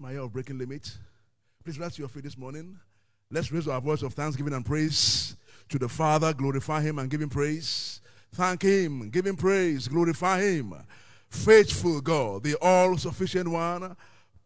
My year of breaking limit. Please rise to your feet this morning. Let's raise our voice of thanksgiving and praise to the Father, glorify Him and give Him praise. Thank Him, give Him praise, glorify Him. Faithful God, the all sufficient one,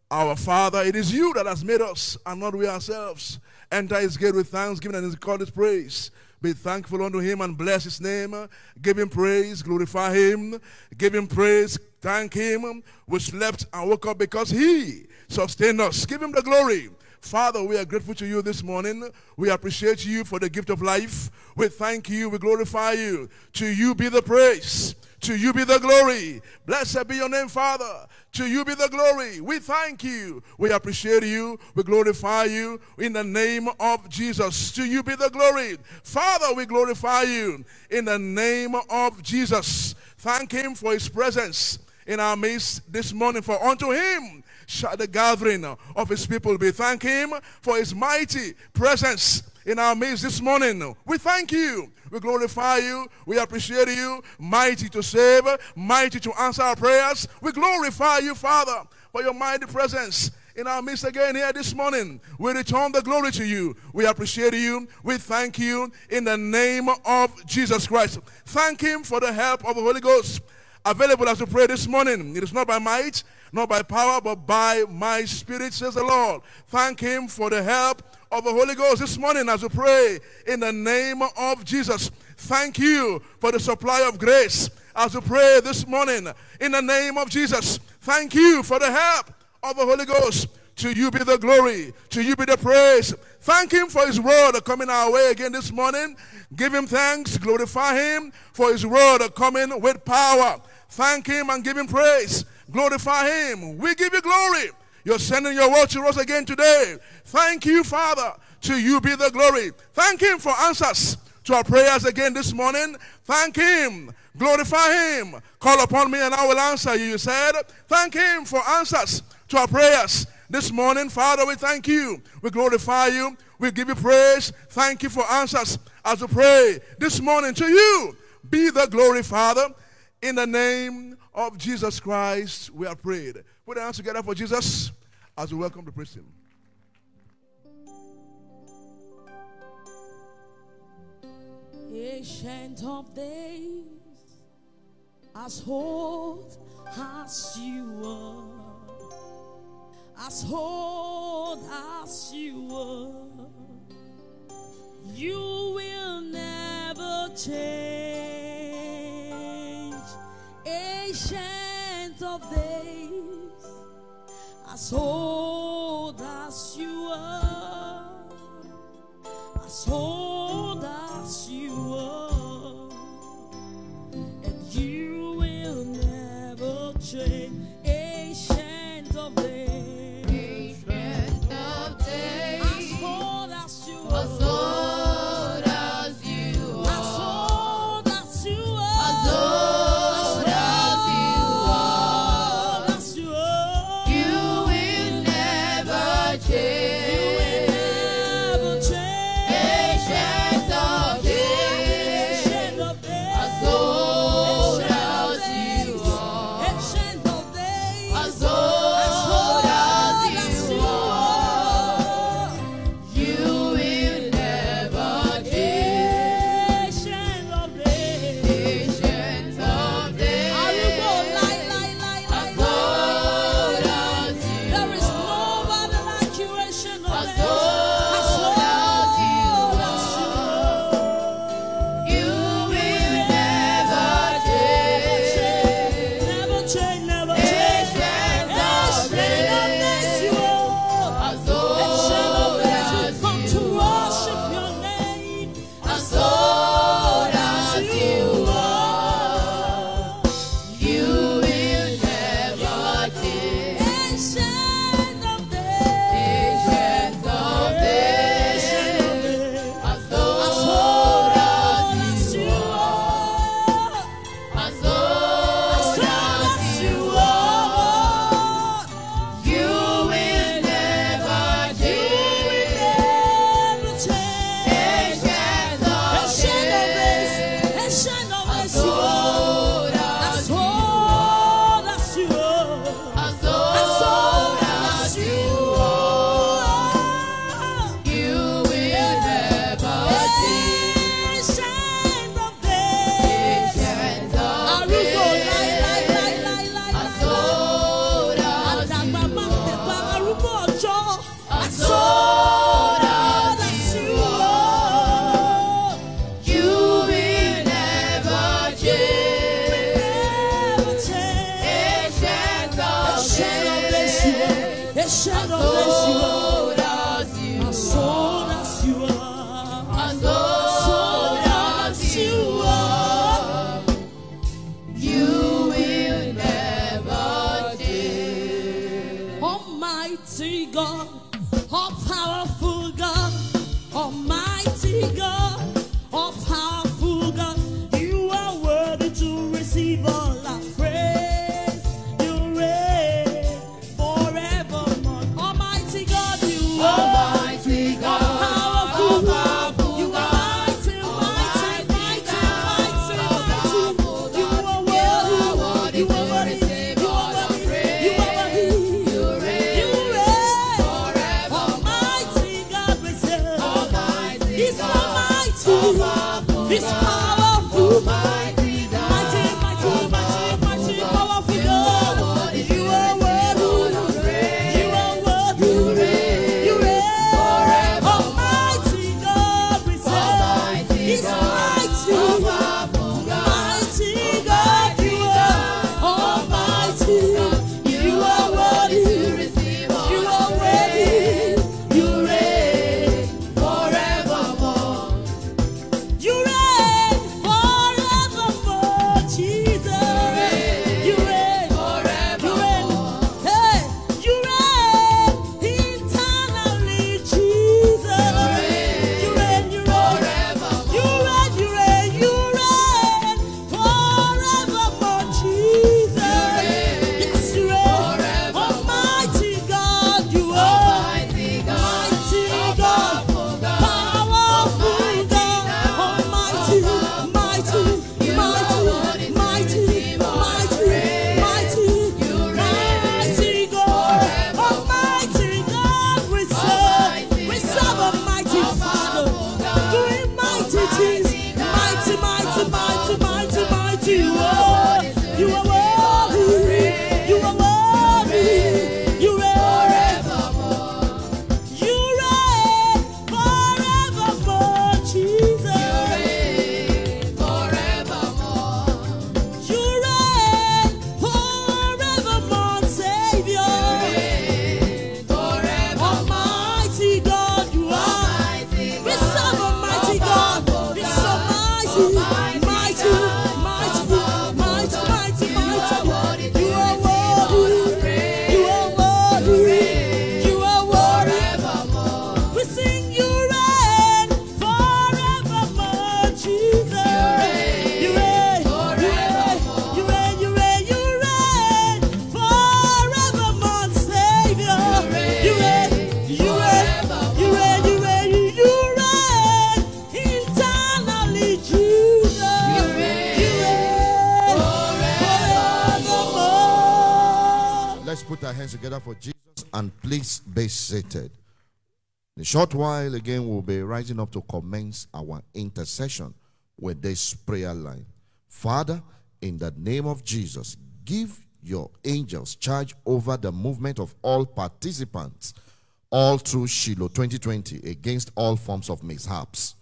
our Father, it is you that has made us and not we ourselves. Enter His gate with thanksgiving and His call His praise. Be thankful unto him and bless his name. Give him praise, glorify him, give him praise, thank him. We slept and woke up because he sustained us. Give him the glory. Father, we are grateful to you this morning. We appreciate you for the gift of life. We thank you. We glorify you. To you be the praise. To you be the glory. Blessed be your name, Father. To you be the glory. We thank you. We appreciate you. We glorify you in the name of Jesus. To you be the glory. Father, we glorify you in the name of Jesus. Thank him for his presence in our midst this morning. For unto him shall the gathering of his people be. Thank him for his mighty presence in our midst this morning. We thank you. We glorify you. We appreciate you. Mighty to save, mighty to answer our prayers. We glorify you, Father, for your mighty presence in our midst again here this morning. We return the glory to you. We appreciate you. We thank you in the name of Jesus Christ. Thank him for the help of the Holy Ghost available as we pray this morning. It is not by might, not by power, but by my spirit, says the Lord. Thank him for the help of the Holy Ghost this morning as we pray in the name of Jesus. Thank you for the supply of grace as we pray this morning in the name of Jesus. Thank you for the help of the Holy Ghost. To you be the glory. To you be the praise. Thank him for his word coming our way again this morning. Give him thanks. Glorify him for his word coming with power. Thank him and give him praise. Glorify him. We give you glory. You're sending your word to us again today. Thank you, Father. To you be the glory. Thank him for answers to our prayers again this morning. Thank him. Glorify him. Call upon me and I will answer you. You said, thank him for answers to our prayers this morning. Father, we thank you. We glorify you. We give you praise. Thank you for answers as we pray this morning to you. Be the glory, Father. In the name of Jesus Christ, we are prayed. Put our hands together for Jesus as we welcome the priest. Ancient of days, as old as you are, as old as you are, you will never change. Ancient of days, as old be seated. In a short while, again, we'll be rising up to commence our intercession with this prayer line. Father, in the name of Jesus, give your angels charge over the movement of all participants all through Shiloh 2020 against all forms of mishaps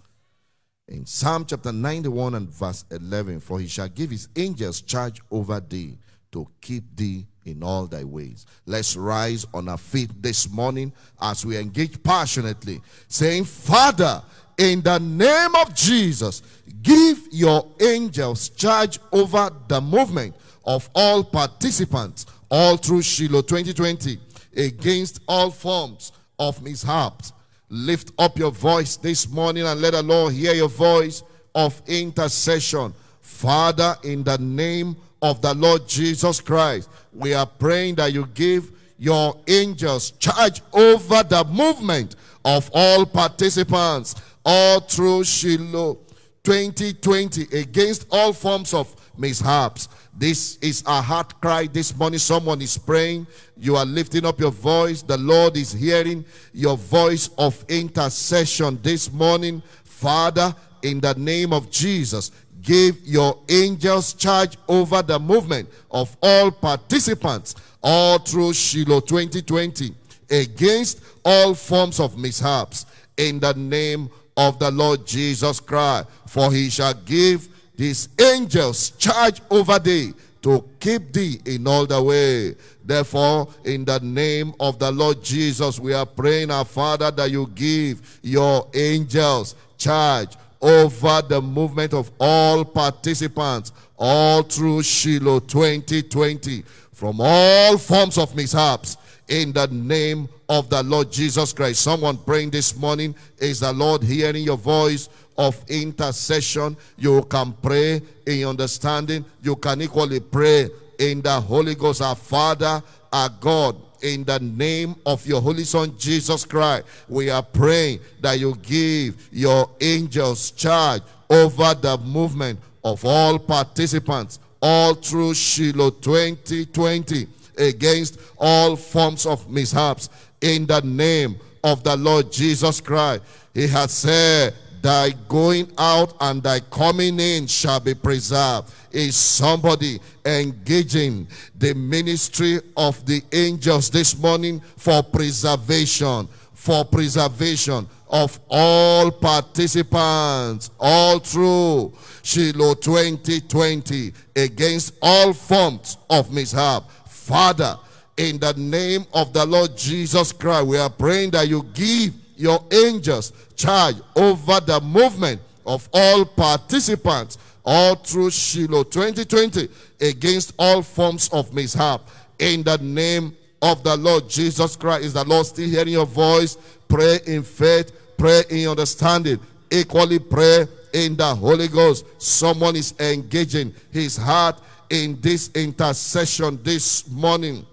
in Psalm chapter 91 and verse 11 For he shall give his angels charge over thee to keep thee in all thy ways. Let's rise on our feet this morning as we engage passionately, saying, Father, in the name of Jesus, give your angels charge over the movement of all participants all through Shiloh 2020 against all forms of mishaps. Lift up your voice this morning and let the Lord hear your voice of intercession. Father, in the name of the Lord Jesus Christ, we are praying that you give your angels charge over the movement of all participants all through Shiloh 2020 against all forms of mishaps. This is a heart cry this morning. Someone is praying. You are lifting up your voice. The Lord is hearing your voice of intercession this morning. Father, in the name of Jesus, give your angels charge over the movement of all participants all through Shiloh 2020 against all forms of mishaps in the name of the Lord Jesus Christ. For he shall give his angels charge over thee to keep thee in all the way. Therefore, in the name of the Lord Jesus, we are praying, our Father, that you give your angels charge over the movement of all participants all through Shiloh 2020 from all forms of mishaps in the name of the Lord Jesus Christ. Someone praying this morning is the Lord hearing your voice of intercession. You can pray in understanding. You can equally pray in the Holy Ghost. Our Father, our God, in the name of your Holy Son Jesus Christ, we are praying that you give your angels charge over the movement of all participants all through Shiloh 2020 against all forms of mishaps in the name of the Lord Jesus Christ. He has said, Thy going out and thy coming in shall be preserved. Is somebody engaging the ministry of the angels this morning for preservation? For preservation of all participants all through Shiloh 2020 against all forms of mishap. Father, in the name of the Lord Jesus Christ, we are praying that you give your angels charge over the movement of all participants all through Shiloh 2020 against all forms of mishap. In the name of the Lord Jesus Christ, is the Lord still hearing your voice? Pray in faith, pray in understanding, equally pray in the Holy Ghost. Someone is engaging his heart in this intercession this morning.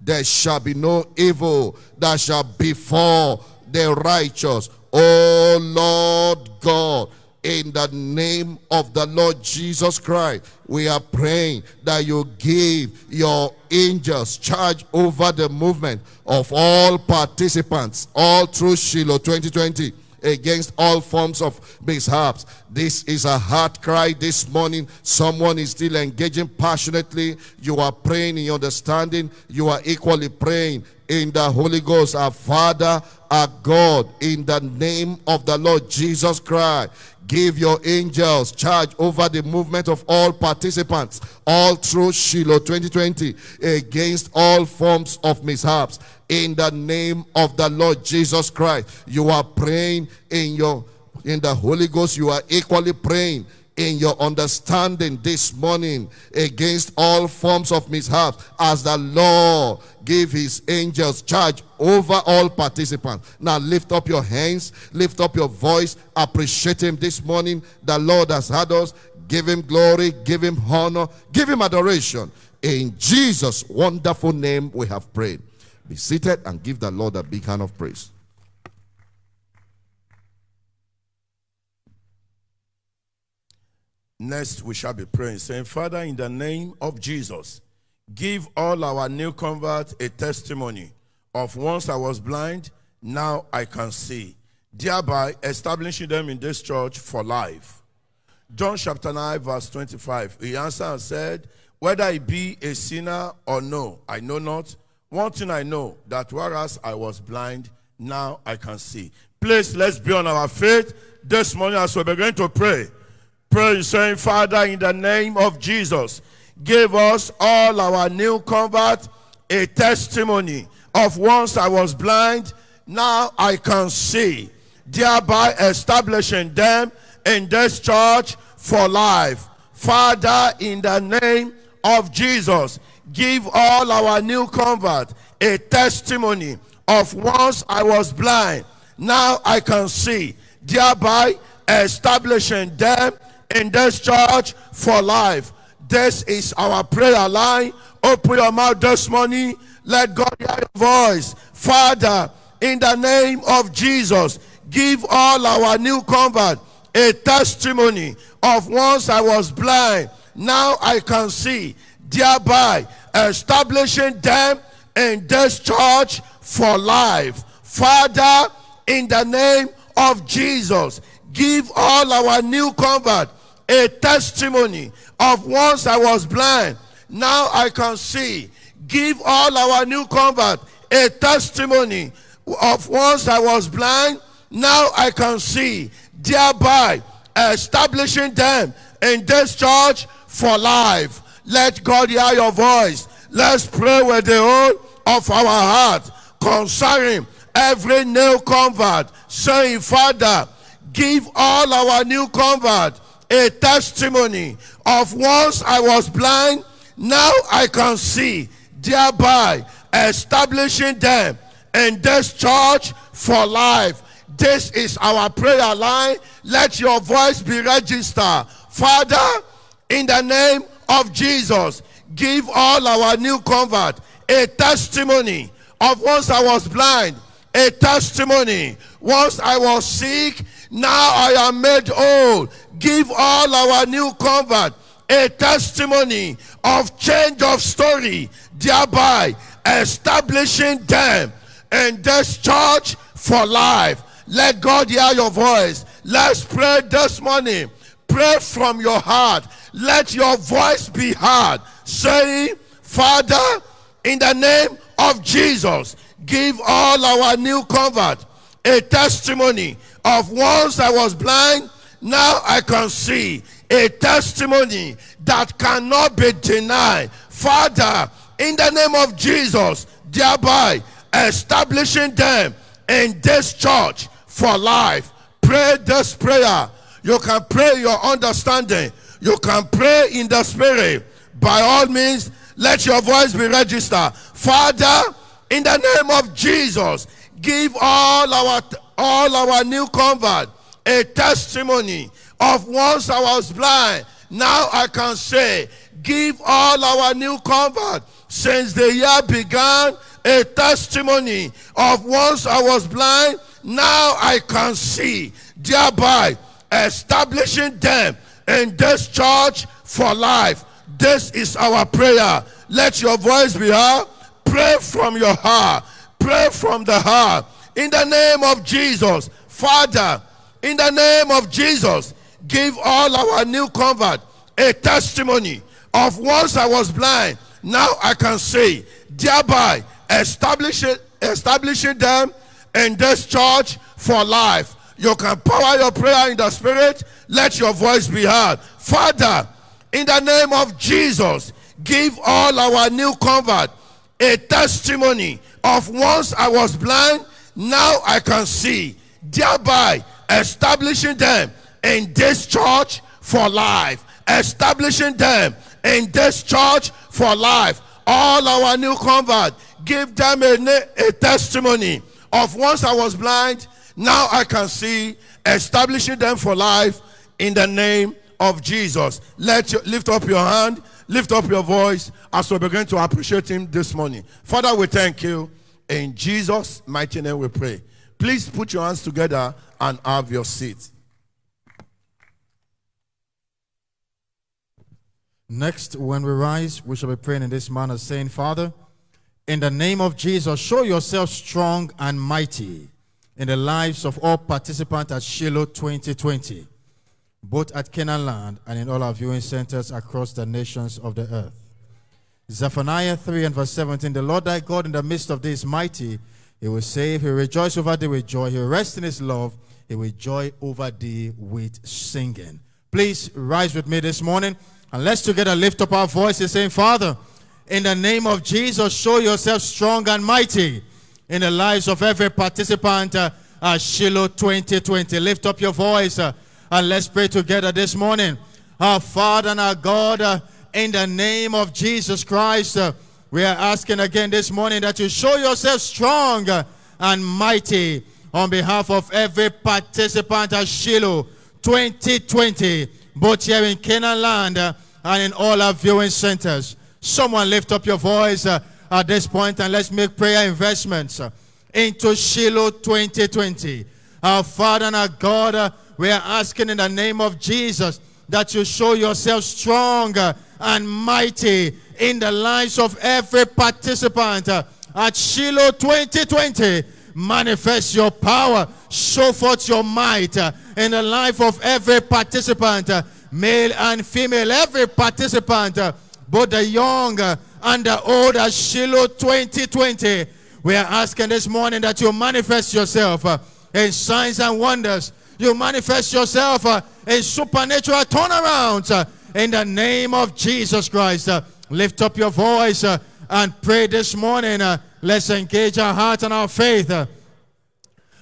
There shall be no evil that shall befall the righteous. Oh Lord God, in the name of the Lord Jesus Christ, we are praying that you give your angels charge over the movement of all participants all through Shiloh 2020 against all forms of mishaps. This is a heart cry this morning. Someone is still engaging passionately. You are praying in understanding. You are equally praying in the Holy Ghost. Our Father, our God, in the name of the Lord Jesus Christ. Give your angels charge over the movement of all participants all through Shiloh 2020 against all forms of mishaps. In the name of the Lord Jesus Christ, you are praying in your in the Holy Ghost. You are equally praying in your understanding this morning against all forms of mishap as the Lord gave his angels charge over all participants. Now lift up your hands, lift up your voice, appreciate him this morning. The Lord has had us. Give him glory, give him honor, give him adoration. In Jesus' wonderful name we have prayed. Be seated and give the Lord a big hand of praise. Next, we shall be praying, saying, Father, in the name of Jesus, give all our new converts a testimony of once I was blind, now I can see, thereby establishing them in this church for life. John chapter 9, verse 25. He answered and said, Whether I be a sinner or no, I know not. One thing I know, that whereas I was blind, now I can see. Please, let's be on our faith this morning as we begin to pray. Pray saying, Father, in the name of Jesus, give us all our new convert a testimony of once I was blind, now I can see, thereby establishing them in this church for life. Father, in the name of Jesus, give all our new convert a testimony of once I was blind, now I can see, thereby establishing them in this church for life. This is our prayer line. Open your mouth this morning. Let God hear your voice. Father, in the name of Jesus, give all our new convert a testimony of once I was blind, now I can see, thereby establishing them in this church for life. Father, in the name of Jesus, give all our new convert a testimony of once I was blind, now I can see. Give all our new convert a testimony of once I was blind, now I can see, thereby establishing them in this church for life. Let God hear your voice. Let's pray with the whole of our heart concerning every new convert, saying, Father, give all our new convert a testimony of once I was blind, now I can see, thereby establishing them in this church for life. This is our prayer line. Let your voice be registered. Father, in the name of Jesus, give all our new convert a testimony of once I was blind, a testimony. Once I was sick, now I am made whole. Give all our new convert a testimony of change of story, thereby establishing them in this church for life. Let God hear your voice. Let's pray this morning. Pray from your heart. Let your voice be heard, Say, Father, in the name of Jesus, give all our new convert a testimony of once I was blind, now I can see. A testimony that cannot be denied. Father, in the name of Jesus, thereby establishing them in this church for life. Pray this prayer. You can pray your understanding. You can pray in the spirit. By all means, let your voice be registered. Father, in the name of Jesus, give all our all our new convert a testimony of once I was blind, now I can say, give all our new convert since the year began a testimony of once I was blind, now I can see, thereby establishing them in this church for life. This is our prayer. Let your voice be heard. Pray from your heart. Pray from the heart. In the name of Jesus, Father, in the name of Jesus, give all our new convert a testimony of once I was blind, now I can see, thereby establishing, establishing them in this church for life. You can power your prayer in the spirit. Let your voice be heard. Father, in the name of Jesus, give all our new convert a testimony of once I was blind, now I can see, thereby establishing them in this church for life, establishing them in this church for life. All our new convert, give them a, a testimony of once I was blind, now I can see, establishing them for life in the name of Jesus. Let you lift up your hand, lift up your voice as we begin to appreciate Him this morning. Father, we thank you. In Jesus' mighty name we pray. Please put your hands together and have your seat. Next, when we rise, we shall be praying in this manner, saying, Father, in the name of Jesus, show yourself strong and mighty in the lives of all participants at Shiloh 2020, both at Canaan Land and in all our viewing centers across the nations of the earth. Zephaniah 3 and verse 17 The Lord thy God in the midst of this mighty, he will save, he will rejoice over thee with joy, he will rest in his love, he will joy over thee with singing. Please rise with me this morning and let's together lift up our voices saying, Father, in the name of Jesus, show yourself strong and mighty in the lives of every participant uh, at Shiloh 2020. Lift up your voice uh, and let's pray together this morning. Our Father and our God, uh, in the name of Jesus Christ, uh, we are asking again this morning that you show yourself strong and mighty on behalf of every participant at Shiloh 2020, both here in Canaan land uh, and in all our viewing centers. Someone lift up your voice uh, at this point and let's make prayer investments into Shiloh 2020. Our Father and our God, we are asking in the name of Jesus that you show yourself strong and mighty in the lives of every participant uh, at Shiloh 2020. Manifest your power, show forth your might uh, in the life of every participant, uh, male and female, every participant, both the young and the old at Shiloh 2020. We are asking this morning that you manifest yourself in signs and wonders. You manifest yourself uh, in supernatural turnarounds uh, in the name of Jesus Christ. Uh, lift up your voice uh, and pray this morning. Uh, let's engage our heart and our faith. Uh,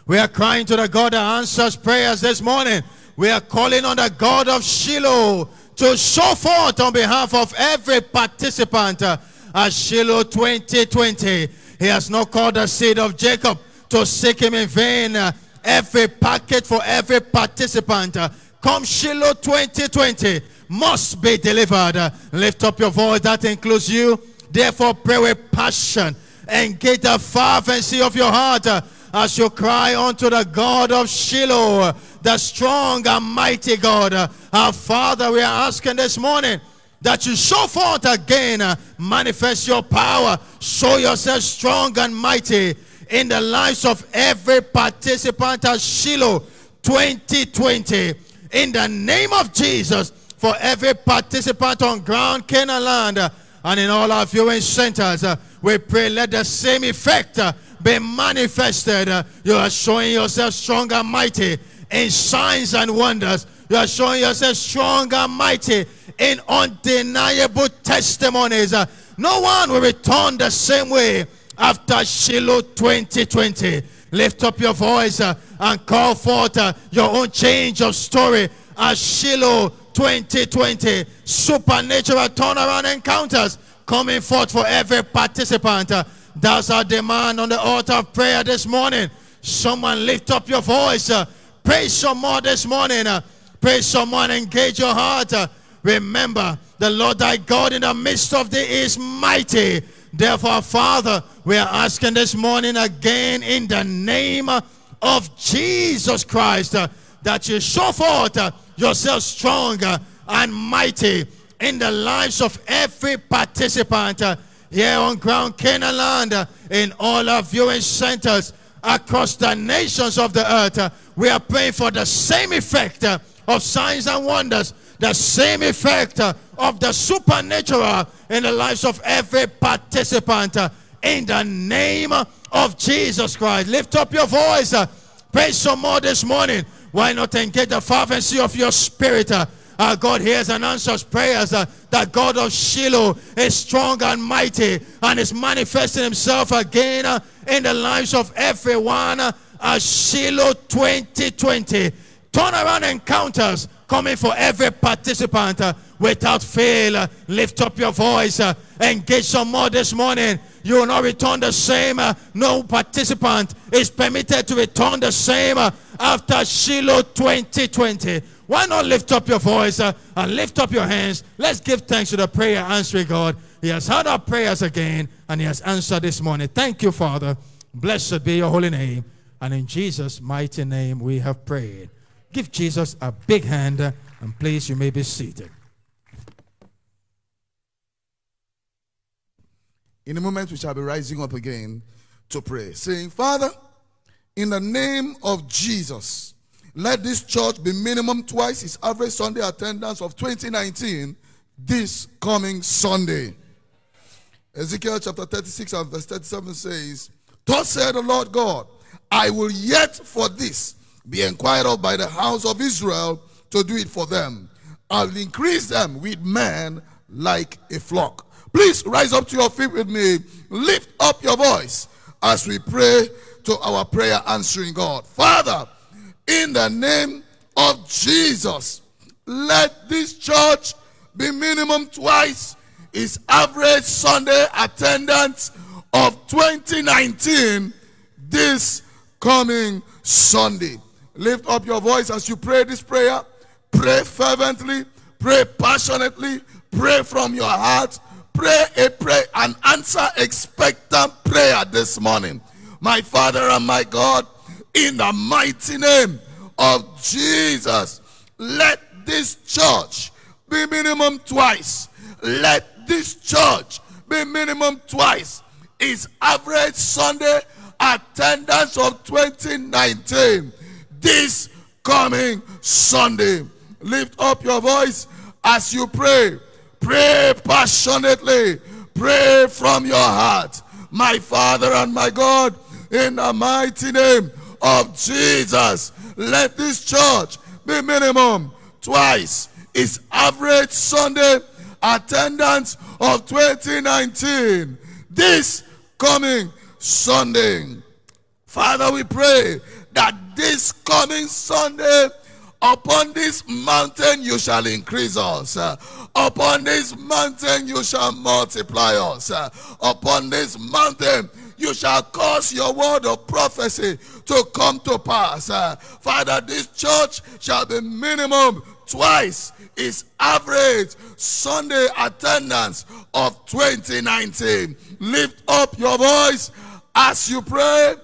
we are crying to the God that answers prayers this morning. We are calling on the God of Shiloh to show forth on behalf of every participant at Shiloh 2020. He has not called the seed of Jacob to seek him in vain. Every packet for every participant. come Shiloh 2020 must be delivered. Lift up your voice. That includes you. Therefore, pray with passion. and Engage the fervency of your heart as you cry unto the God of Shiloh, the strong and mighty God. Our Father, we are asking this morning that you show forth again, manifest your power, show yourself strong and mighty in the lives of every participant at Shiloh 2020. In the name of Jesus, for every participant on ground, Canaan land, uh, and in all our viewing centers, uh, we pray let the same effect uh, be manifested. You are showing yourself strong and mighty in signs and wonders. You are showing yourself strong and mighty in undeniable testimonies. No one will return the same way after Shiloh 2020. Lift up your voice uh, and call forth uh, your own change of story as Shiloh 2020. Supernatural turnaround encounters coming forth for every participant. Uh, that's our demand on the altar of prayer this morning. Someone lift up your voice. Pray some more this morning. Pray someone, engage your heart. Remember, the Lord thy God in the midst of thee is mighty. Therefore, Father, we are asking this morning again in the name of Jesus Christ uh, that you show forth uh, yourself strong uh, and mighty in the lives of every participant uh, here on ground Canaan land, in all our viewing centers across the nations of the earth. We are praying for the same effect of signs and wonders, the same effect of the supernatural in the lives of every participant. in the name of Jesus Christ. Lift up your voice. Pray some more this morning. Why not engage the fervency of your spirit? Uh, God hears and answers prayers. Uh, God of Shiloh is strong and mighty and is manifesting himself again uh, in the lives of everyone. Uh, Shiloh 2020. Turnaround encounters coming for every participant uh, without fail. Uh, lift up your voice. Uh, engage some more this morning. You will not return the same. uh, no participant is permitted to return the same uh, after Shiloh 2020. Why not lift up your voice uh, and lift up your hands? Let's give thanks to the prayer answering God. He has heard our prayers again and He has answered this morning. Thank you, Father. Blessed be your holy name. And in Jesus' mighty name we have prayed. Give Jesus a big hand uh, and please you may be seated. In a moment, we shall be rising up again to pray, saying, Father, in the name of Jesus, let this church be minimum twice its average Sunday attendance of 2019 this coming Sunday. Ezekiel chapter 36 and verse 37 says, Thus said the Lord God, I will yet for this be inquired of by the house of Israel to do it for them. I will increase them with men like a flock. Please rise up to your feet with me. Lift up your voice as we pray to our prayer answering God. Father, in the name of Jesus, let this church be minimum twice its average Sunday attendance of 2019 this coming Sunday. Lift up your voice as you pray this prayer. Pray fervently, pray passionately, pray from your heart, pray a pray and answer expectant prayer this morning. My Father and my God, in the mighty name of Jesus, let this church be minimum twice. Let this church be minimum twice. Its average Sunday attendance of 2019 this coming Sunday. Lift up your voice as you pray. Pray passionately. Pray from your heart. My Father and my God, in the mighty name of Jesus, let this church be minimum twice its average Sunday attendance of 2019 this coming Sunday. Father, we pray that this coming Sunday, upon this mountain you shall increase us. Upon this mountain you shall multiply us. Upon this mountain you shall cause your word of prophecy to come to pass. Father, this church shall be minimum twice its average Sunday attendance of 2019. Lift up your voice as you pray.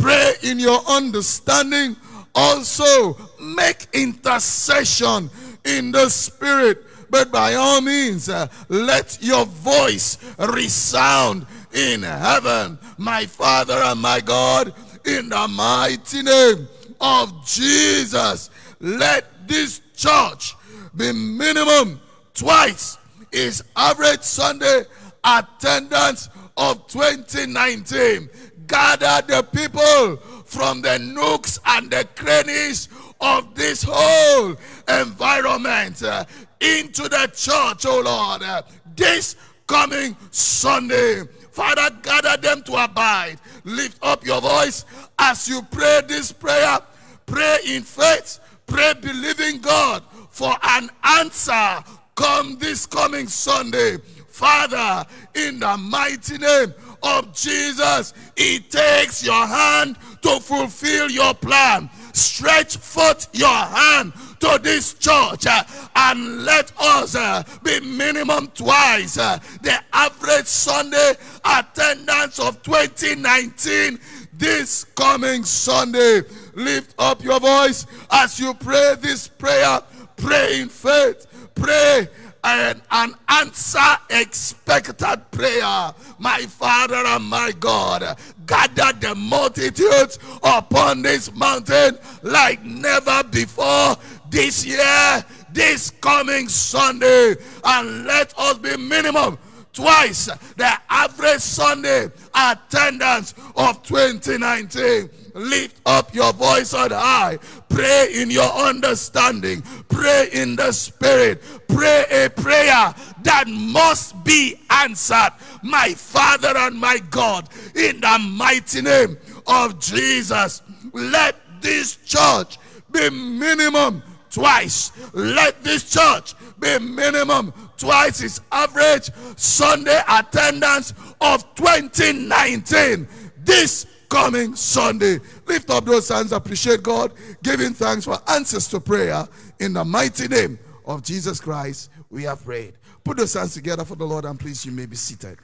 Pray in your understanding. Also, make intercession in the spirit. But by all means, uh, let your voice resound in heaven, my Father and my God, in the mighty name of Jesus. Let this church be minimum twice its average Sunday attendance of 2019. Gather the people from the nooks and the crannies of this whole environment uh, into the church, oh Lord, uh, this coming Sunday. Father, gather them to abide. Lift up your voice as you pray this prayer. Pray in faith. Pray believing God for an answer come this coming Sunday. Father, in the mighty name of Jesus, it takes your hand to fulfill your plan. Stretch forth your hand to this church uh, and let us uh, be minimum twice uh, the average Sunday attendance of 2019 this coming Sunday. Lift up your voice as you pray this prayer. Pray in faith. Pray and an answer expected prayer. My Father and my God, gather the multitudes upon this mountain like never before this year, this coming Sunday, and let us be minimum twice the average Sunday attendance of 2019. Lift up your voice on high. Pray in your understanding. Pray in the spirit. Pray a prayer that must be answered. My Father and my God, in the mighty name of Jesus, let this church be minimum twice. Let this church be minimum twice its average Sunday attendance of 2019. This coming Sunday. Lift up those hands, appreciate God, giving thanks for answers to prayer. In the mighty name of Jesus Christ, we have prayed. Put those hands together for the Lord, and please, you may be seated.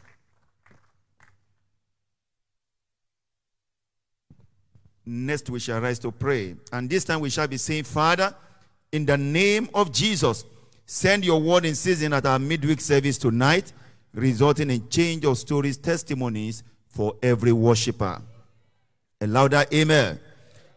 Next, we shall rise to pray. And this time we shall be saying, Father, in the name of Jesus, send your word in season at our midweek service tonight, resulting in change of stories, testimonies for every worshiper. A louder amen.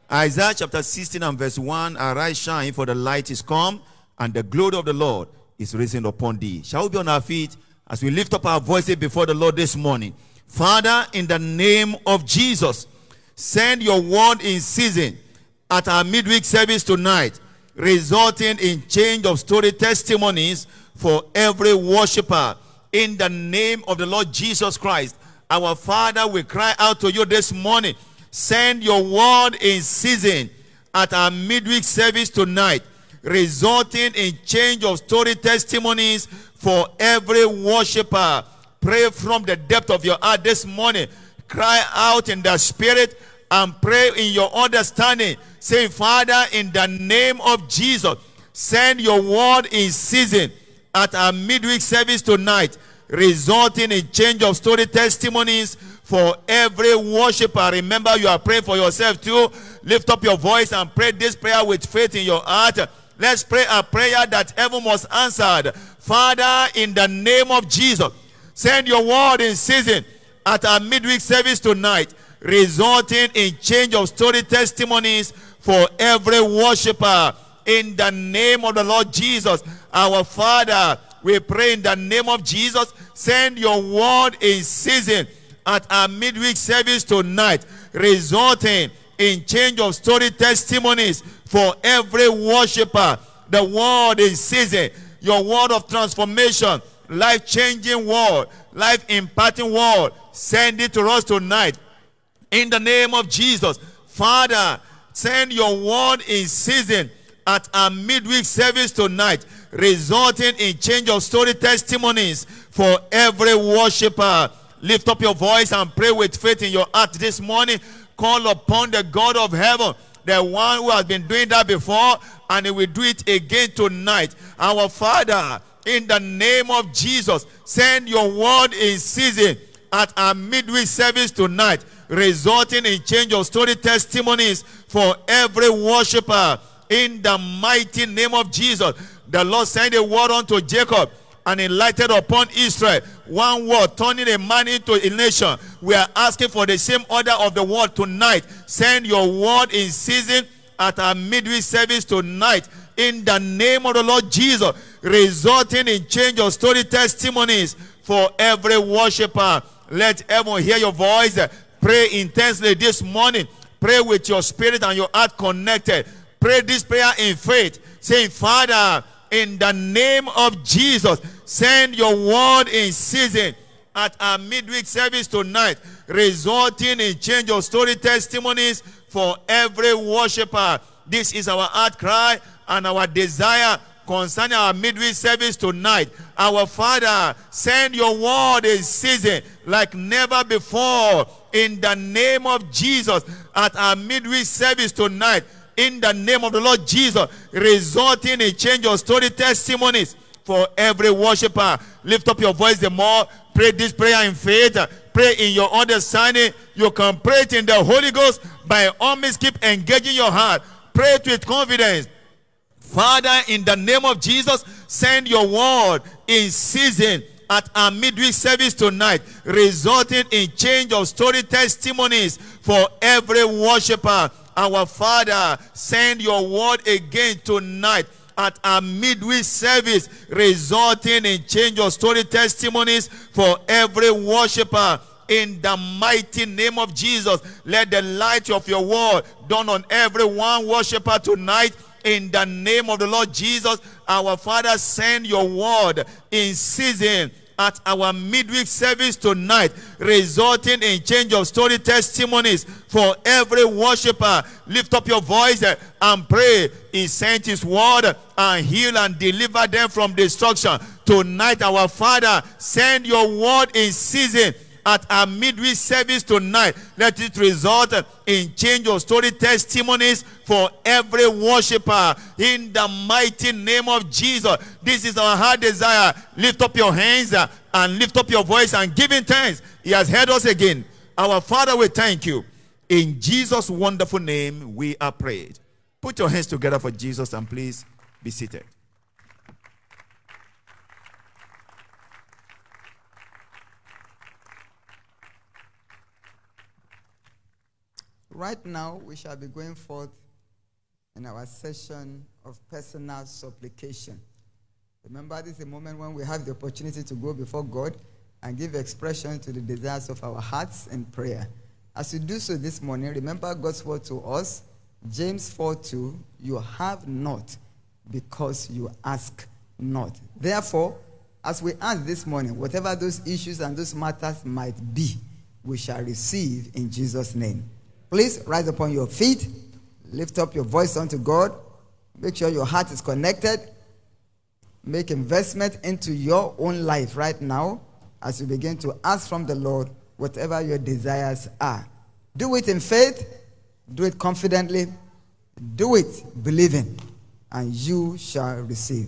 Isaiah chapter 16 and verse 1 Arise, shine, for the light is come, and the glory of the Lord is risen upon thee. Shall we be on our feet as we lift up our voices before the Lord this morning? Father, in the name of Jesus, send your word in season at our midweek service tonight, resulting in change of story testimonies for every worshiper. In the name of the Lord Jesus Christ, our Father, we cry out to you this morning. Send your word in season at our midweek service tonight, resulting in change of story testimonies for every worshiper. Pray from the depth of your heart this morning. Cry out in the spirit and pray in your understanding. Say, Father, in the name of Jesus, send your word in season at our midweek service tonight, resulting in change of story testimonies for every worshiper. Remember, you are praying for yourself too. Lift up your voice and pray this prayer with faith in your heart. Let's pray a prayer that heaven must answer. Father, in the name of Jesus, send your word in season at our midweek service tonight, resulting in change of story testimonies for every worshiper. In the name of the Lord Jesus, our Father, we pray in the name of Jesus, send your word in season at our midweek service tonight, resulting in change of story testimonies for every worshiper. The word in season, your word of transformation, life changing word, life imparting word. Send it to us tonight. In the name of Jesus, Father, send your word in season at our midweek service tonight, resulting in change of story testimonies for every worshiper. Lift up your voice and pray with faith in your heart this morning. Call upon the God of heaven, the one who has been doing that before, and he will do it again tonight. Our Father, in the name of Jesus, send your word in season at our midweek service tonight, resulting in change of story testimonies for every worshiper. In the mighty name of Jesus, the Lord sent a word unto Jacob and enlightened upon Israel. One word, turning a man into a nation. We are asking for the same order of the word tonight. Send your word in season at our midweek service tonight. In the name of the Lord Jesus, resulting in change of story testimonies for every worshiper. Let everyone hear your voice. Pray intensely this morning. Pray with your spirit and your heart connected. Pray this prayer in faith, saying, Father, in the name of Jesus, send your word in season at our midweek service tonight, resulting in change of story testimonies for every worshiper. This is our heart cry and our desire concerning our midweek service tonight. Our Father, send your word in season like never before in the name of Jesus at our midweek service tonight. In the name of the Lord Jesus, resulting in change of story testimonies for every worshiper. Lift up your voice the more. Pray this prayer in faith. Pray in your understanding. You can pray it in the Holy Ghost by all means keep engaging your heart. Pray it with confidence. Father, in the name of Jesus, send your word in season at our midweek service tonight, resulting in change of story testimonies for every worshiper. Our Father, send your word again tonight at our midweek service, resulting in change of story testimonies for every worshiper. In the mighty name of Jesus, let the light of your word dawn on every one worshiper tonight in the name of the Lord Jesus, our Father, send your word in season at our midweek service tonight, resulting in change of story testimonies for every worshiper. Lift up your voice and pray. He sent his word and heal and deliver them from destruction. Tonight, our Father, send your word in season at our midweek service tonight. Let it result in change of story testimonies for every worshiper in the mighty name of Jesus. This is our heart desire. Lift up your hands uh, and lift up your voice and give him thanks. He has heard us again. Our Father, we thank you. In Jesus' wonderful name, we are prayed. Put your hands together for Jesus and please be seated. Right now, we shall be going forth in our session of personal supplication. Remember, this is a moment when we have the opportunity to go before God and give expression to the desires of our hearts in prayer. As you do so this morning, remember God's word to us, James 4 2, you have not because you ask not. Therefore, as we ask this morning, whatever those issues and those matters might be, we shall receive in Jesus' name. Please rise upon your feet, lift up your voice unto God, make sure your heart is connected, make investment into your own life right now as you begin to ask from the Lord whatever your desires are. Do it in faith, do it confidently, do it believing, and you shall receive.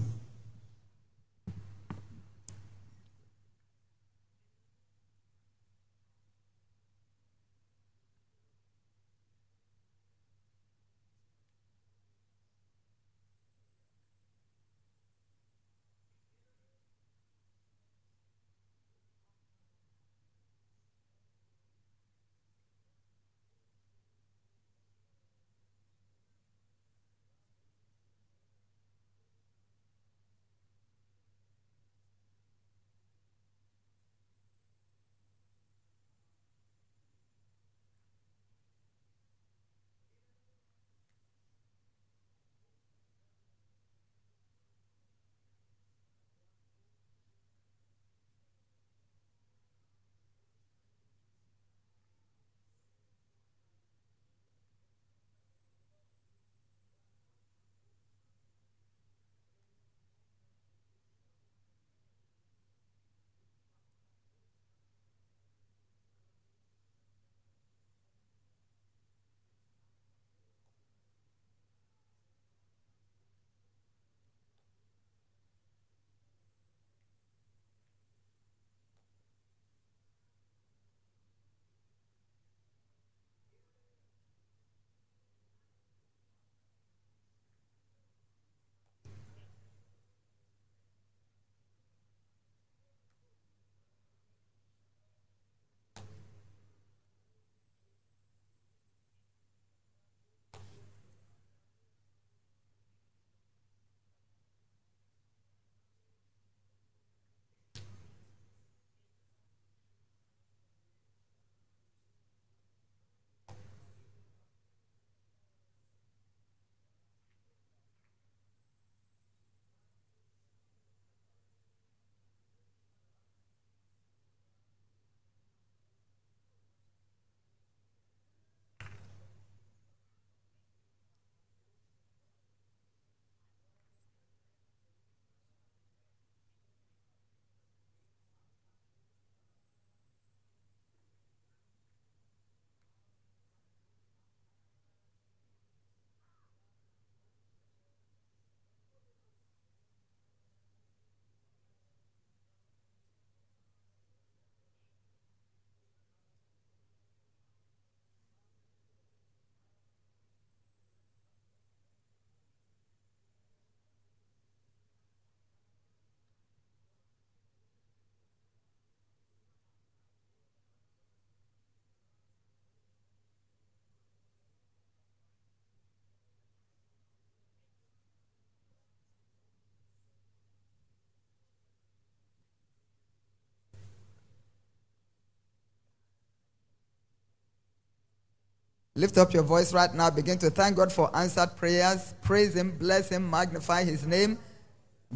Lift up your voice right now. Begin to thank God for answered prayers. Praise Him, bless Him, magnify His name.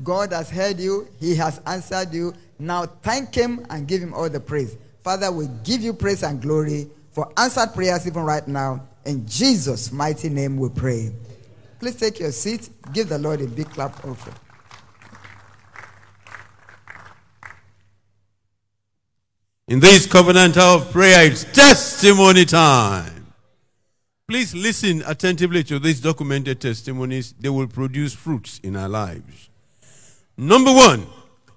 God has heard you, He has answered you. Now thank Him and give Him all the praise. Father, we give you praise and glory for answered prayers even right now. In Jesus' mighty name we pray. Please take your seat. Give the Lord a big clap offering. In this covenant of prayer, it's testimony time. Please listen attentively to these documented testimonies. They will produce fruits in our lives. Number one,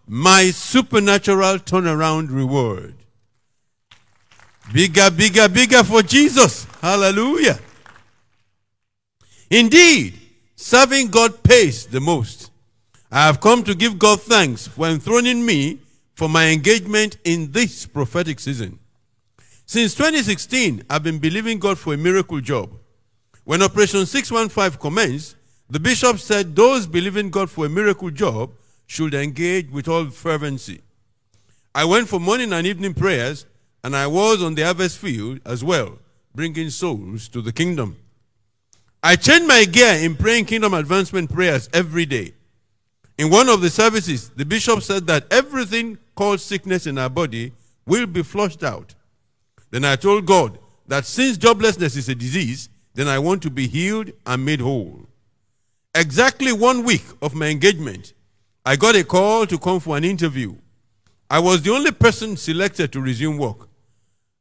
my supernatural turnaround reward. Bigger, bigger, bigger for Jesus. Hallelujah. Indeed, serving God pays the most. I have come to give God thanks for enthroning me for my engagement in this prophetic season. Since 2016, I've been believing God for a miracle job. When Operation 615 commenced, the bishop said those believing God for a miracle job should engage with all fervency. I went for morning and evening prayers, and I was on the harvest field as well, bringing souls to the kingdom. I changed my gear in praying kingdom advancement prayers every day. In one of the services, the bishop said that everything called sickness in our body will be flushed out. Then I told God that since joblessness is a disease, then I want to be healed and made whole. Exactly one week of my engagement, I got a call to come for an interview. I was the only person selected to resume work.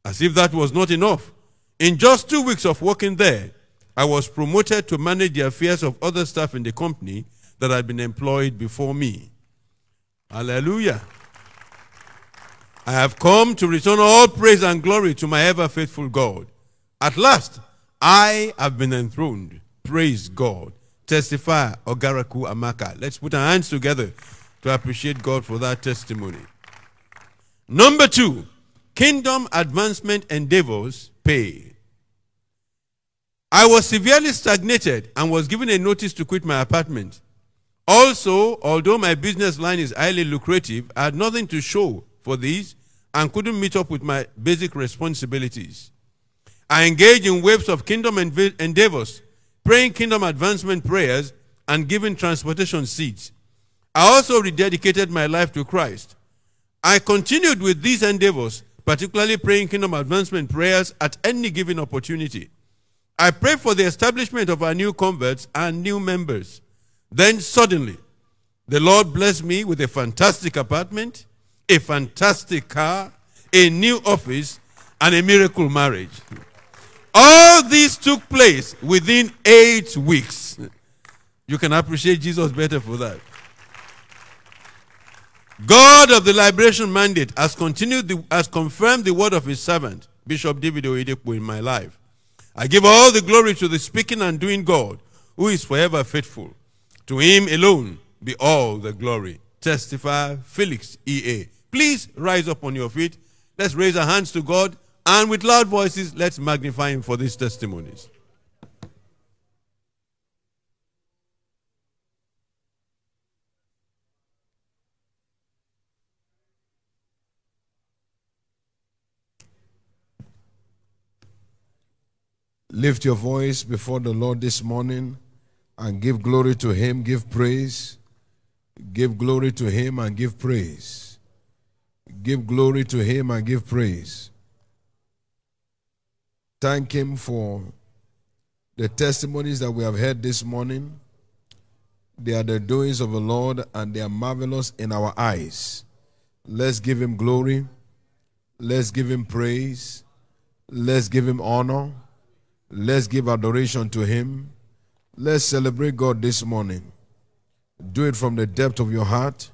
As if that was not enough, in just two weeks of working there, I was promoted to manage the affairs of other staff in the company that had been employed before me. Hallelujah. I have come to return all praise and glory to my ever faithful God. At last, I have been enthroned. Praise God. Testify, Ogaraku Amaka. Let's put our hands together to appreciate God for that testimony. Number two, kingdom advancement endeavors pay. I was severely stagnated and was given a notice to quit my apartment. Also, although my business line is highly lucrative, I had nothing to show for these and couldn't meet up with my basic responsibilities. I engaged in waves of kingdom endeavors, praying kingdom advancement prayers and giving transportation seats. I also rededicated my life to Christ. I continued with these endeavors, particularly praying kingdom advancement prayers at any given opportunity. I prayed for the establishment of our new converts and new members. Then suddenly, the Lord blessed me with a fantastic apartment, a fantastic car, a new office, and a miracle marriage. All these took place within eight weeks. You can appreciate Jesus better for that. God of the liberation mandate has continued, the, has confirmed the word of his servant, Bishop David Oyedepo, in my life. I give all the glory to the speaking and doing God, who is forever faithful. To him alone be all the glory. Testify, Felix E.A. Please rise up on your feet. Let's raise our hands to God and with loud voices, let's magnify him for these testimonies. Lift your voice before the Lord this morning and give glory to Him, give praise. Give glory to Him and give praise. Give glory to Him and give praise. Thank Him for the testimonies that we have heard this morning. They are the doings of the Lord and they are marvelous in our eyes. Let's give Him glory. Let's give Him praise. Let's give Him honor. Let's give adoration to Him. Let's celebrate God this morning. Do it from the depth of your heart.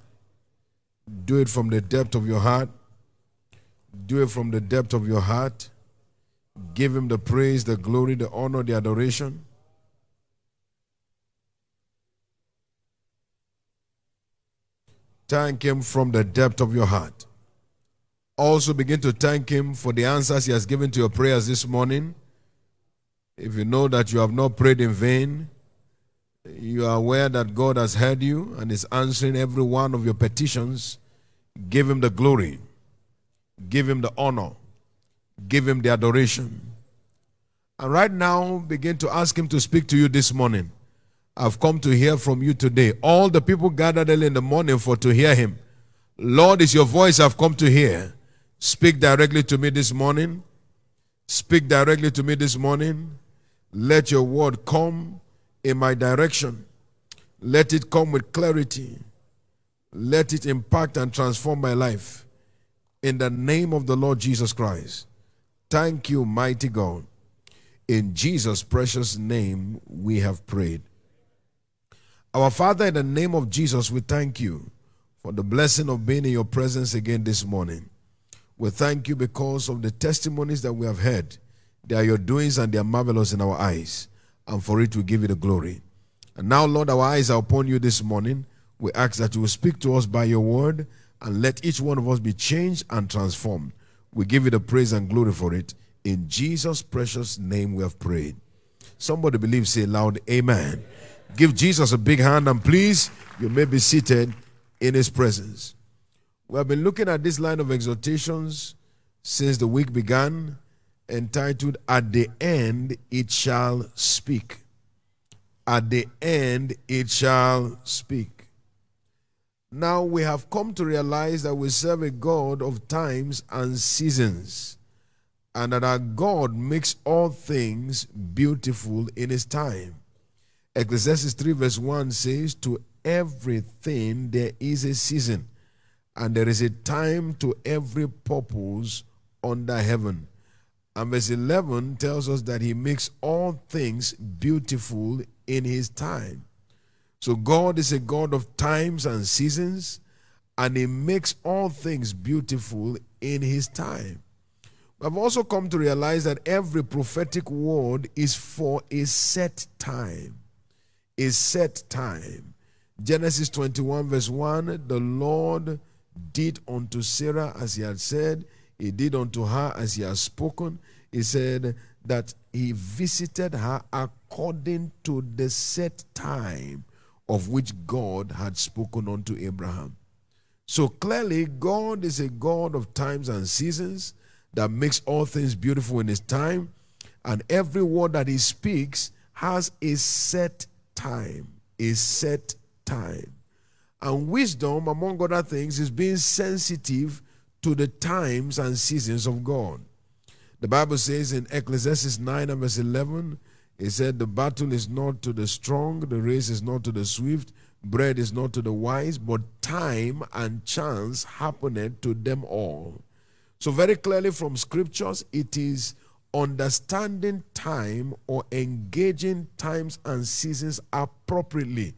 Do it from the depth of your heart. Do it from the depth of your heart. Give Him the praise, the glory, the honor, the adoration. Thank Him from the depth of your heart. Also, begin to thank Him for the answers He has given to your prayers this morning. If you know that you have not prayed in vain, you are aware that God has heard you and is answering every one of your petitions, give Him the glory, give Him the honor, give Him the adoration. And right now, begin to ask Him to speak to you this morning. I've come to hear from you today. All the people gathered early in the morning for to hear Him. Lord, is your voice I've come to hear. Speak directly to me this morning. Speak directly to me this morning. Let your word come in my direction. Let it come with clarity. Let it impact and transform my life. In the name of the Lord Jesus Christ. Thank you, mighty God. In Jesus' precious name, we have prayed. Our Father, in the name of Jesus, we thank you for the blessing of being in your presence again this morning. We thank you because of the testimonies that we have heard. They are your doings and they are marvelous in our eyes. And for it, we give you the glory. And now, Lord, our eyes are upon you this morning. We ask that you will speak to us by your word and let each one of us be changed and transformed. We give you the praise and glory for it. In Jesus' precious name, we have prayed. Somebody believe, say loud, Amen. Give Jesus a big hand and please, you may be seated in his presence. We have been looking at this line of exhortations since the week began, entitled, At the End It Shall Speak. At the end it shall speak. Now we have come to realize that we serve a God of times and seasons, and that our God makes all things beautiful in His time. Ecclesiastes 3, verse 1 says, To everything there is a season, and there is a time to every purpose under heaven. And verse 11 tells us that He makes all things beautiful in His time. So God is a God of times and seasons, and He makes all things beautiful in His time. I've also come to realize that every prophetic word is for a set time. A set time. Genesis 21, verse 1 The Lord did unto Sarah as he had said, he did unto her as he has spoken. He said that he visited her according to the set time of which God had spoken unto Abraham. So clearly, God is a God of times and seasons that makes all things beautiful in His time, and every word that He speaks has a set time. A set time. And wisdom, among other things, is being sensitive to the times and seasons of God. The Bible says in Ecclesiastes 9 and verse 11, it said, The battle is not to the strong, the race is not to the swift, bread is not to the wise, but time and chance happeneth to them all. So, very clearly from scriptures, it is understanding time or engaging times and seasons appropriately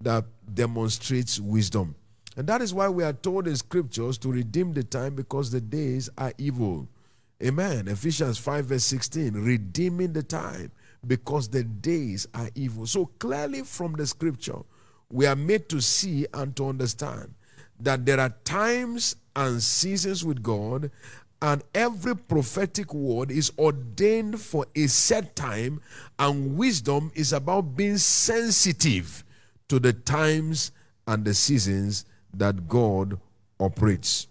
that demonstrates wisdom. And that is why we are told in scriptures to redeem the time because the days are evil. Amen. Ephesians 5, verse 16, redeeming the time because the days are evil. So clearly from the scripture, we are made to see and to understand that there are times and seasons with God, and every prophetic word is ordained for a set time, and wisdom is about being sensitive to the times and the seasons that God operates.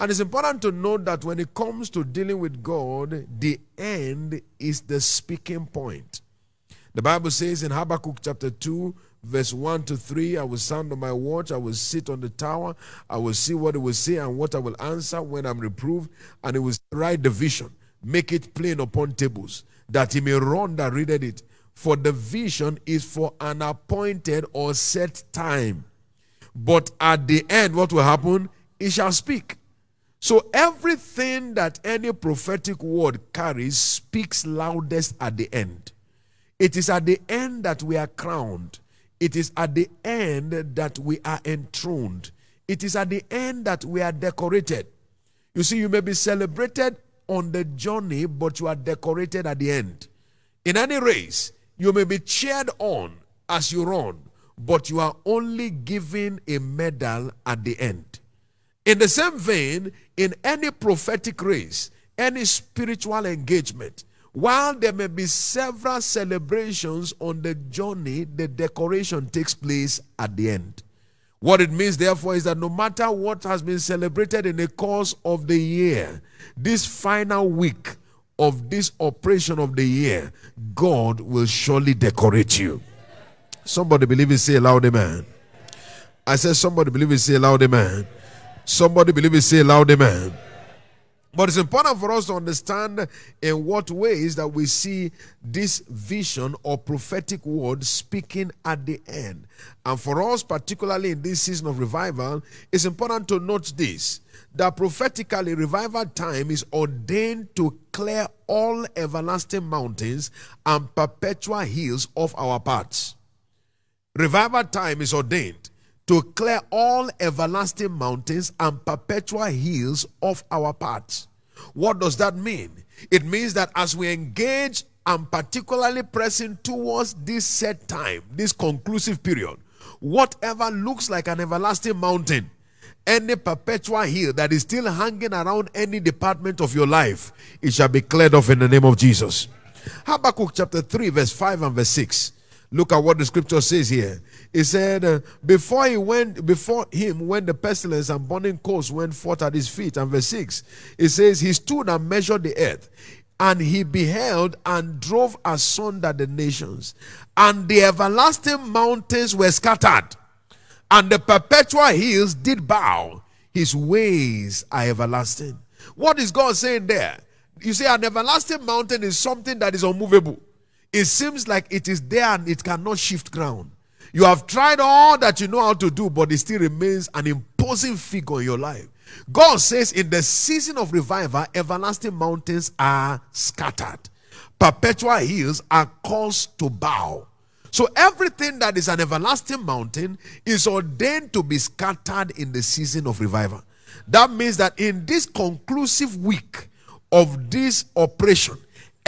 And it's important to note that when it comes to dealing with God, the end is the speaking point. The Bible says in Habakkuk chapter 2, verse 1 to 3, I will sound on my watch, I will sit on the tower, I will see what it will say and what I will answer when I'm reproved, and it will write the vision, make it plain upon tables, that he may run that readeth it. For the vision is for an appointed or set time. But at the end, what will happen? He shall speak. So everything that any prophetic word carries speaks loudest at the end. It is at the end that we are crowned. It is at the end that we are enthroned. It is at the end that we are decorated. You see, you may be celebrated on the journey, but you are decorated at the end. In any race, you may be cheered on as you run, but you are only given a medal at the end. In the same vein, in any prophetic race, any spiritual engagement, while there may be several celebrations on the journey, the decoration takes place at the end. What it means, therefore, is that no matter what has been celebrated in the course of the year, this final week of this operation of the year, God will surely decorate you. Somebody believe it, say a loud amen. I said, somebody believe it, say a loud amen. Somebody believe it, say a loud amen. But it's important for us to understand in what ways that we see this vision or prophetic word speaking at the end. And for us, particularly in this season of revival, it's important to note this that prophetically, revival time is ordained to clear all everlasting mountains and perpetual hills of our paths. Revival time is ordained to clear all everlasting mountains and perpetual hills of our paths. What does that mean? It means that as we engage and particularly pressing towards this set time, this conclusive period, whatever looks like an everlasting mountain, any perpetual hill that is still hanging around any department of your life, it shall be cleared off in the name of Jesus. Habakkuk chapter 3, verse 5 and verse 6. Look at what the scripture says here. It said, uh, Before he went, before him when the pestilence and burning coals went forth at his feet. And verse 6, it says, He stood and measured the earth, and he beheld and drove asunder the nations, and the everlasting mountains were scattered, and the perpetual hills did bow. His ways are everlasting. What is God saying there? You see, an everlasting mountain is something that is unmovable. It seems like it is there and it cannot shift ground. You have tried all that you know how to do, but it still remains an imposing figure in your life. God says in the season of revival, everlasting mountains are scattered, perpetual hills are caused to bow. So everything that is an everlasting mountain is ordained to be scattered in the season of revival. That means that in this conclusive week of this operation,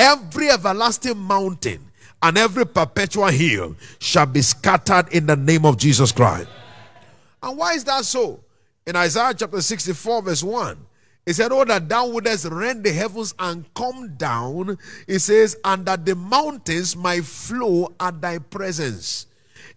every everlasting mountain and every perpetual hill shall be scattered in the name of Jesus Christ. And why is that so? In Isaiah chapter 64, verse 1, it said, Oh, that thou wouldest rend the heavens and come down. It says, and that the mountains might flow at thy presence.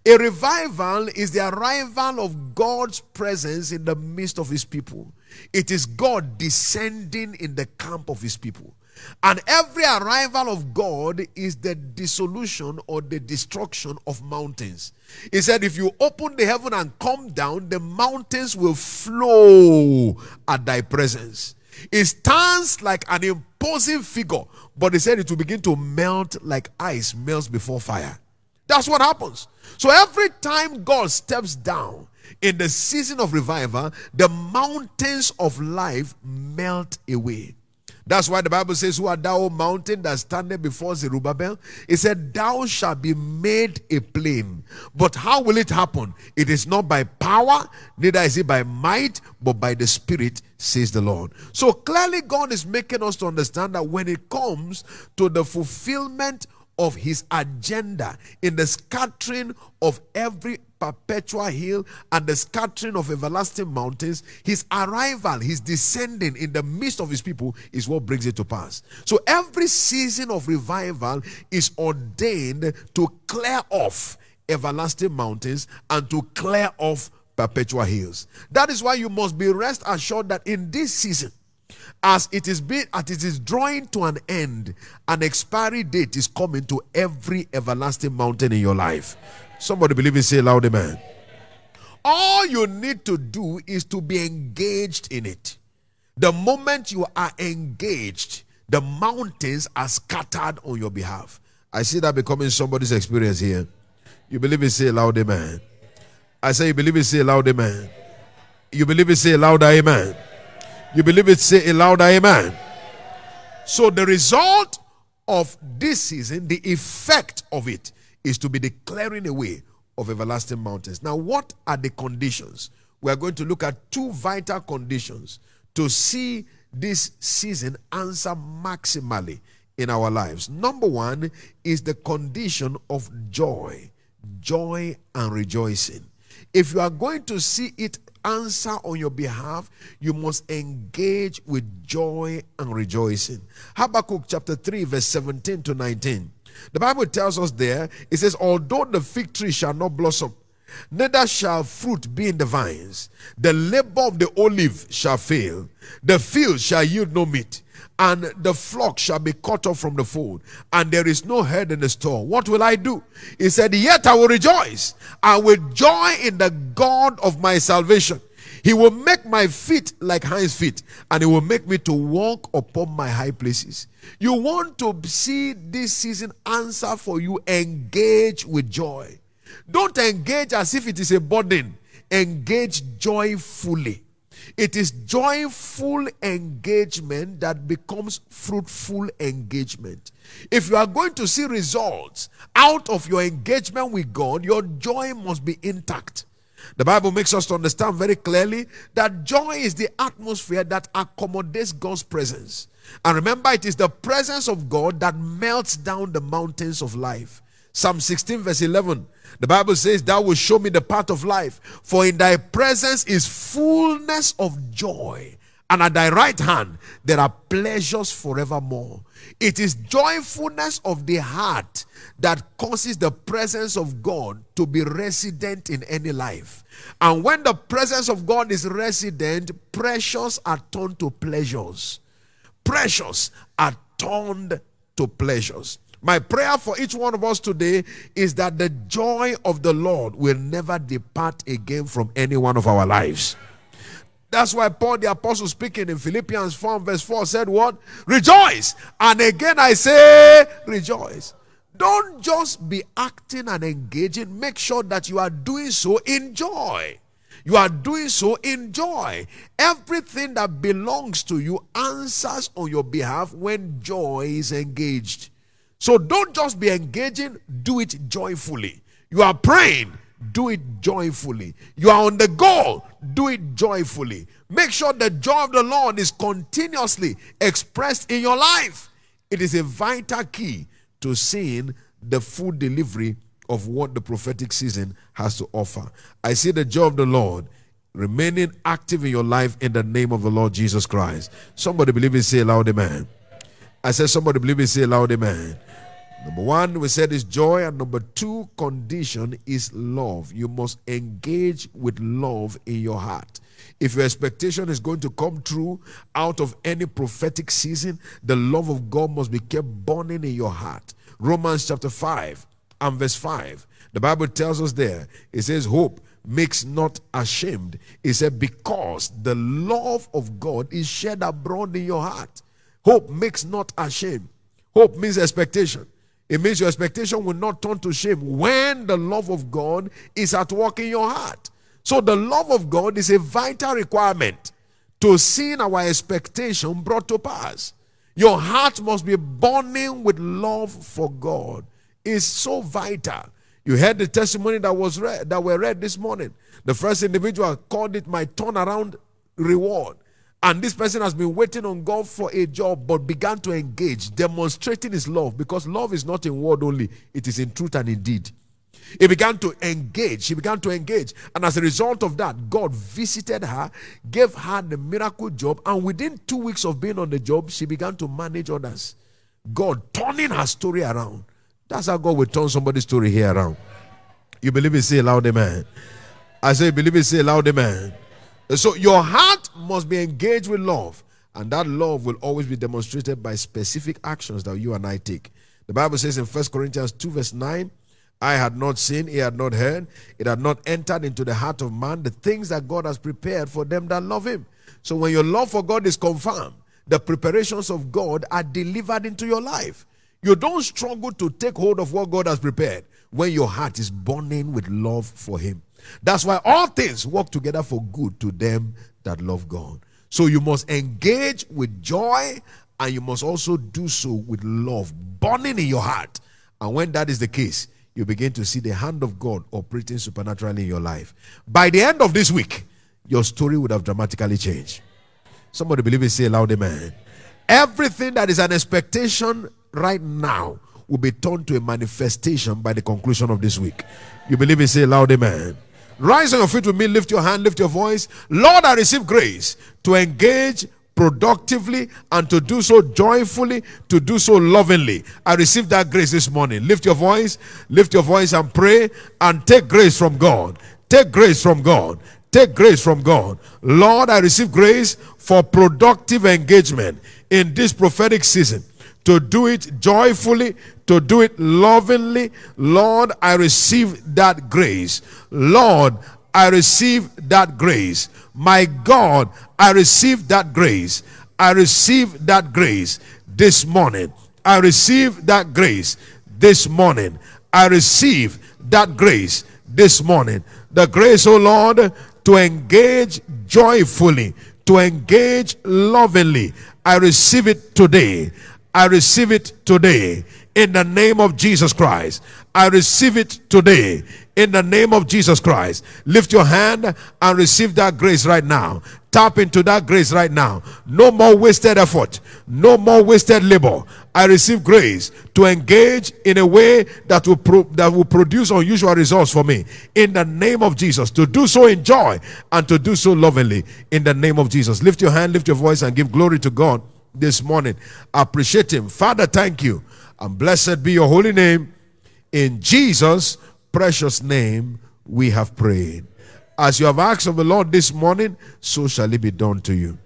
A revival is the arrival of God's presence in the midst of his people. It is God descending in the camp of his people. And every arrival of God is the dissolution or the destruction of mountains. He said, If you open the heaven and come down, the mountains will flow at thy presence. It stands like an imposing figure, but he said it will begin to melt like ice melts before fire. That's what happens. So every time God steps down in the season of revival, the mountains of life melt away. That's why the Bible says, Who art thou, mountain that standeth before Zerubbabel? It said, Thou shalt be made a plain. But how will it happen? It is not by power, neither is it by might, but by the Spirit, says the Lord. So clearly, God is making us to understand that when it comes to the fulfillment of his agenda in the scattering of every perpetual hill and the scattering of everlasting mountains, his arrival, his descending in the midst of his people is what brings it to pass. So every season of revival is ordained to clear off everlasting mountains and to clear off perpetual hills. That is why you must be rest assured that in this season, as it is being as it is drawing to an end an expiry date is coming to every everlasting mountain in your life somebody believe it say loud amen. All you need to do is to be engaged in it. The moment you are engaged the mountains are scattered on your behalf. I see that becoming somebody's experience here. You believe it say loud amen. I say you believe it say loud amen. You believe it say louder amen. You believe it? Say louder amen. So, the result of this season, the effect of it, is to be declaring away of everlasting mountains. Now, what are the conditions? We are going to look at two vital conditions to see this season answer maximally in our lives. Number one is the condition of joy, joy and rejoicing. If you are going to see it answer on your behalf, you must engage with joy and rejoicing. Habakkuk chapter 3, verse 17 to 19. The Bible tells us there, it says, Although the fig tree shall not blossom, neither shall fruit be in the vines. The labor of the olive shall fail, the field shall yield no meat, and the flock shall be cut off from the fold, and there is no herd in the store. What will I do? He said, Yet I will rejoice, I will joy in the God of my salvation. He will make my feet like hinds feet, and he will make me to walk upon my high places. You want to see this season answer for you, engage with joy. Don't engage as if it is a burden. Engage joyfully. It is joyful engagement that becomes fruitful engagement. If you are going to see results out of your engagement with God, your joy must be intact. The Bible makes us to understand very clearly that joy is the atmosphere that accommodates God's presence. And remember, it is the presence of God that melts down the mountains of life. Psalm 16, verse 11. The Bible says, Thou wilt show me the path of life, for in thy presence is fullness of joy, and at thy right hand there are pleasures forevermore. It is joyfulness of the heart that causes the presence of God to be resident in any life. And when the presence of God is resident, pressures are turned to pleasures. Pressures are turned to pleasures. My prayer for each one of us today is that the joy of the Lord will never depart again from any one of our lives. That's why Paul the Apostle speaking in Philippians 4 verse 4 said, What? Rejoice. And again I say, Rejoice. Don't just be acting and engaging. Make sure that you are doing so in joy. You are doing so in joy. Everything that belongs to you answers on your behalf when joy is engaged. So don't just be engaging, do it joyfully. You are praying, do it joyfully. You are on the go, do it joyfully. Make sure the joy of the Lord is continuously expressed in your life. It is a vital key to seeing the full delivery of what the prophetic season has to offer. I see the joy of the Lord remaining active in your life in the name of the Lord Jesus Christ. Somebody believe it, say loud amen. I said, somebody believe it, say loud amen. Number one, we said is joy, and number two condition is love. You must engage with love in your heart. If your expectation is going to come true out of any prophetic season, the love of God must be kept burning in your heart. Romans chapter 5 and verse 5. The Bible tells us there, it says, Hope makes not ashamed. It said, Because the love of God is shed abroad in your heart. Hope makes not ashamed. Hope means expectation. It means your expectation will not turn to shame when the love of God is at work in your heart. So, the love of God is a vital requirement to seeing our expectation brought to pass. Your heart must be burning with love for God. It's so vital. You heard the testimony that was read that were read this morning. The first individual called it my turnaround reward. And this person has been waiting on God for a job, but began to engage, demonstrating his love because love is not in word only, it is in truth and in deed. He began to engage. She began to engage. And as a result of that, God visited her, gave her the miracle job. And within two weeks of being on the job, she began to manage others. God turning her story around. That's how God will turn somebody's story here around. You believe it? Say loud, amen. I say, believe it, say loud, amen. So your heart must be engaged with love, and that love will always be demonstrated by specific actions that you and I take. The Bible says in 1 Corinthians 2, verse 9, I had not seen, he had not heard, it had not entered into the heart of man the things that God has prepared for them that love him. So when your love for God is confirmed, the preparations of God are delivered into your life. You don't struggle to take hold of what God has prepared when your heart is burning with love for him. That's why all things work together for good to them that love God. So you must engage with joy and you must also do so with love burning in your heart. And when that is the case, you begin to see the hand of God operating supernaturally in your life. By the end of this week, your story would have dramatically changed. Somebody believe it, say loud amen. Everything that is an expectation right now will be turned to a manifestation by the conclusion of this week. You believe it, say loud amen. Rise on your feet with me, lift your hand, lift your voice. Lord, I receive grace to engage productively and to do so joyfully, to do so lovingly. I received that grace this morning. Lift your voice, lift your voice and pray and take grace from God. Take grace from God. Take grace from God. Lord, I receive grace for productive engagement in this prophetic season. To do it joyfully, to do it lovingly. Lord, I receive that grace. Lord, I receive that grace. My God, I receive that grace. I receive that grace this morning. I receive that grace this morning. I receive that grace this morning. The grace, O Lord, to engage joyfully, to engage lovingly. I receive it today. I receive it today in the name of Jesus Christ. I receive it today in the name of Jesus Christ. Lift your hand and receive that grace right now. Tap into that grace right now. No more wasted effort, no more wasted labor. I receive grace to engage in a way that will pro- that will produce unusual results for me. In the name of Jesus, to do so in joy and to do so lovingly. In the name of Jesus, lift your hand, lift your voice, and give glory to God this morning. Appreciate Him, Father. Thank you, and blessed be Your holy name. In Jesus' precious name, we have prayed. As you have asked of the Lord this morning, so shall it be done to you.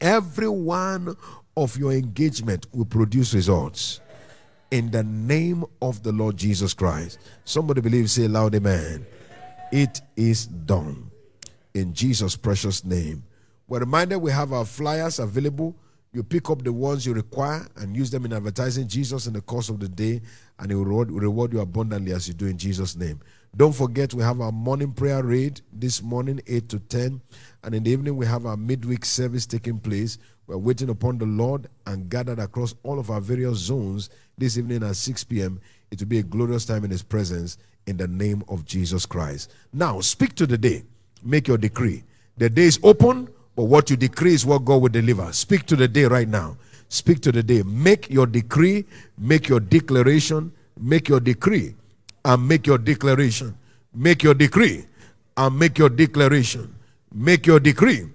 Every one of your engagement will produce results in the name of the Lord Jesus Christ. Somebody believe, say loud, Amen. It is done in Jesus' precious name. We're reminded we have our flyers available. You pick up the ones you require and use them in advertising Jesus in the course of the day, and He will reward, reward you abundantly as you do in Jesus' name. Don't forget, we have our morning prayer read this morning, 8 to 10. And in the evening, we have our midweek service taking place. We're waiting upon the Lord and gathered across all of our various zones this evening at 6 p.m. It will be a glorious time in His presence in the name of Jesus Christ. Now, speak to the day. Make your decree. The day is open, but what you decree is what God will deliver. Speak to the day right now. Speak to the day. Make your decree, make your declaration, make your decree and make your declaration. Make your decree and make your declaration. Make your decree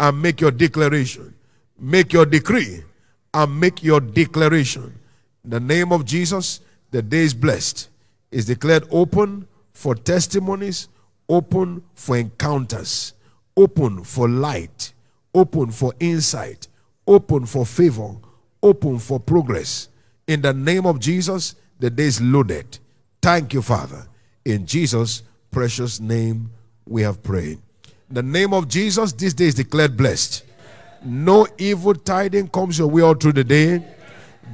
and make your declaration. Make your decree and make your declaration. In the name of Jesus, the day is blessed. Is declared open for testimonies, open for encounters, open for light, open for insight, open for favor, open for progress. In the name of Jesus, the day is loaded. Thank you, Father. In Jesus' precious name, we have prayed. In the name of Jesus, this day is declared blessed. No evil tiding comes your way all through the day.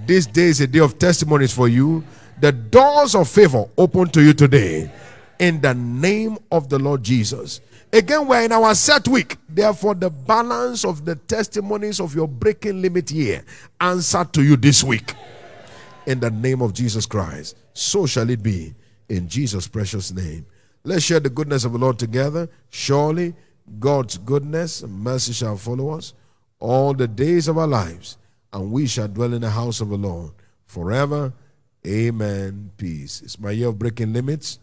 This day is a day of testimonies for you. The doors of favor open to you today. In the name of the Lord Jesus. Again, we're in our set week. Therefore, the balance of the testimonies of your breaking limit year answered to you this week. In the name of Jesus Christ. So shall it be. In Jesus' precious name. Let's share the goodness of the Lord together. Surely God's goodness and mercy shall follow us all the days of our lives, and we shall dwell in the house of the Lord forever. Amen. Peace. It's my year of breaking limits.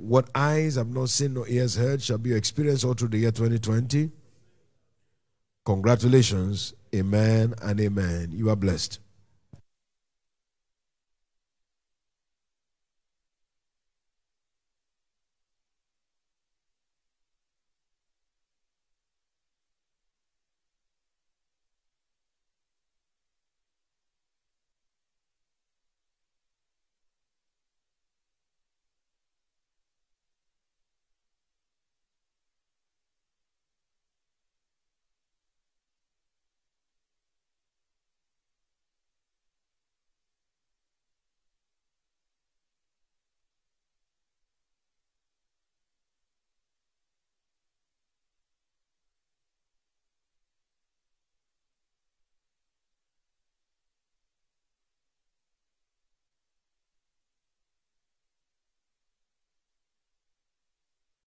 What eyes have not seen nor ears heard shall be your experience all through the year 2020. Congratulations. Amen and amen. You are blessed.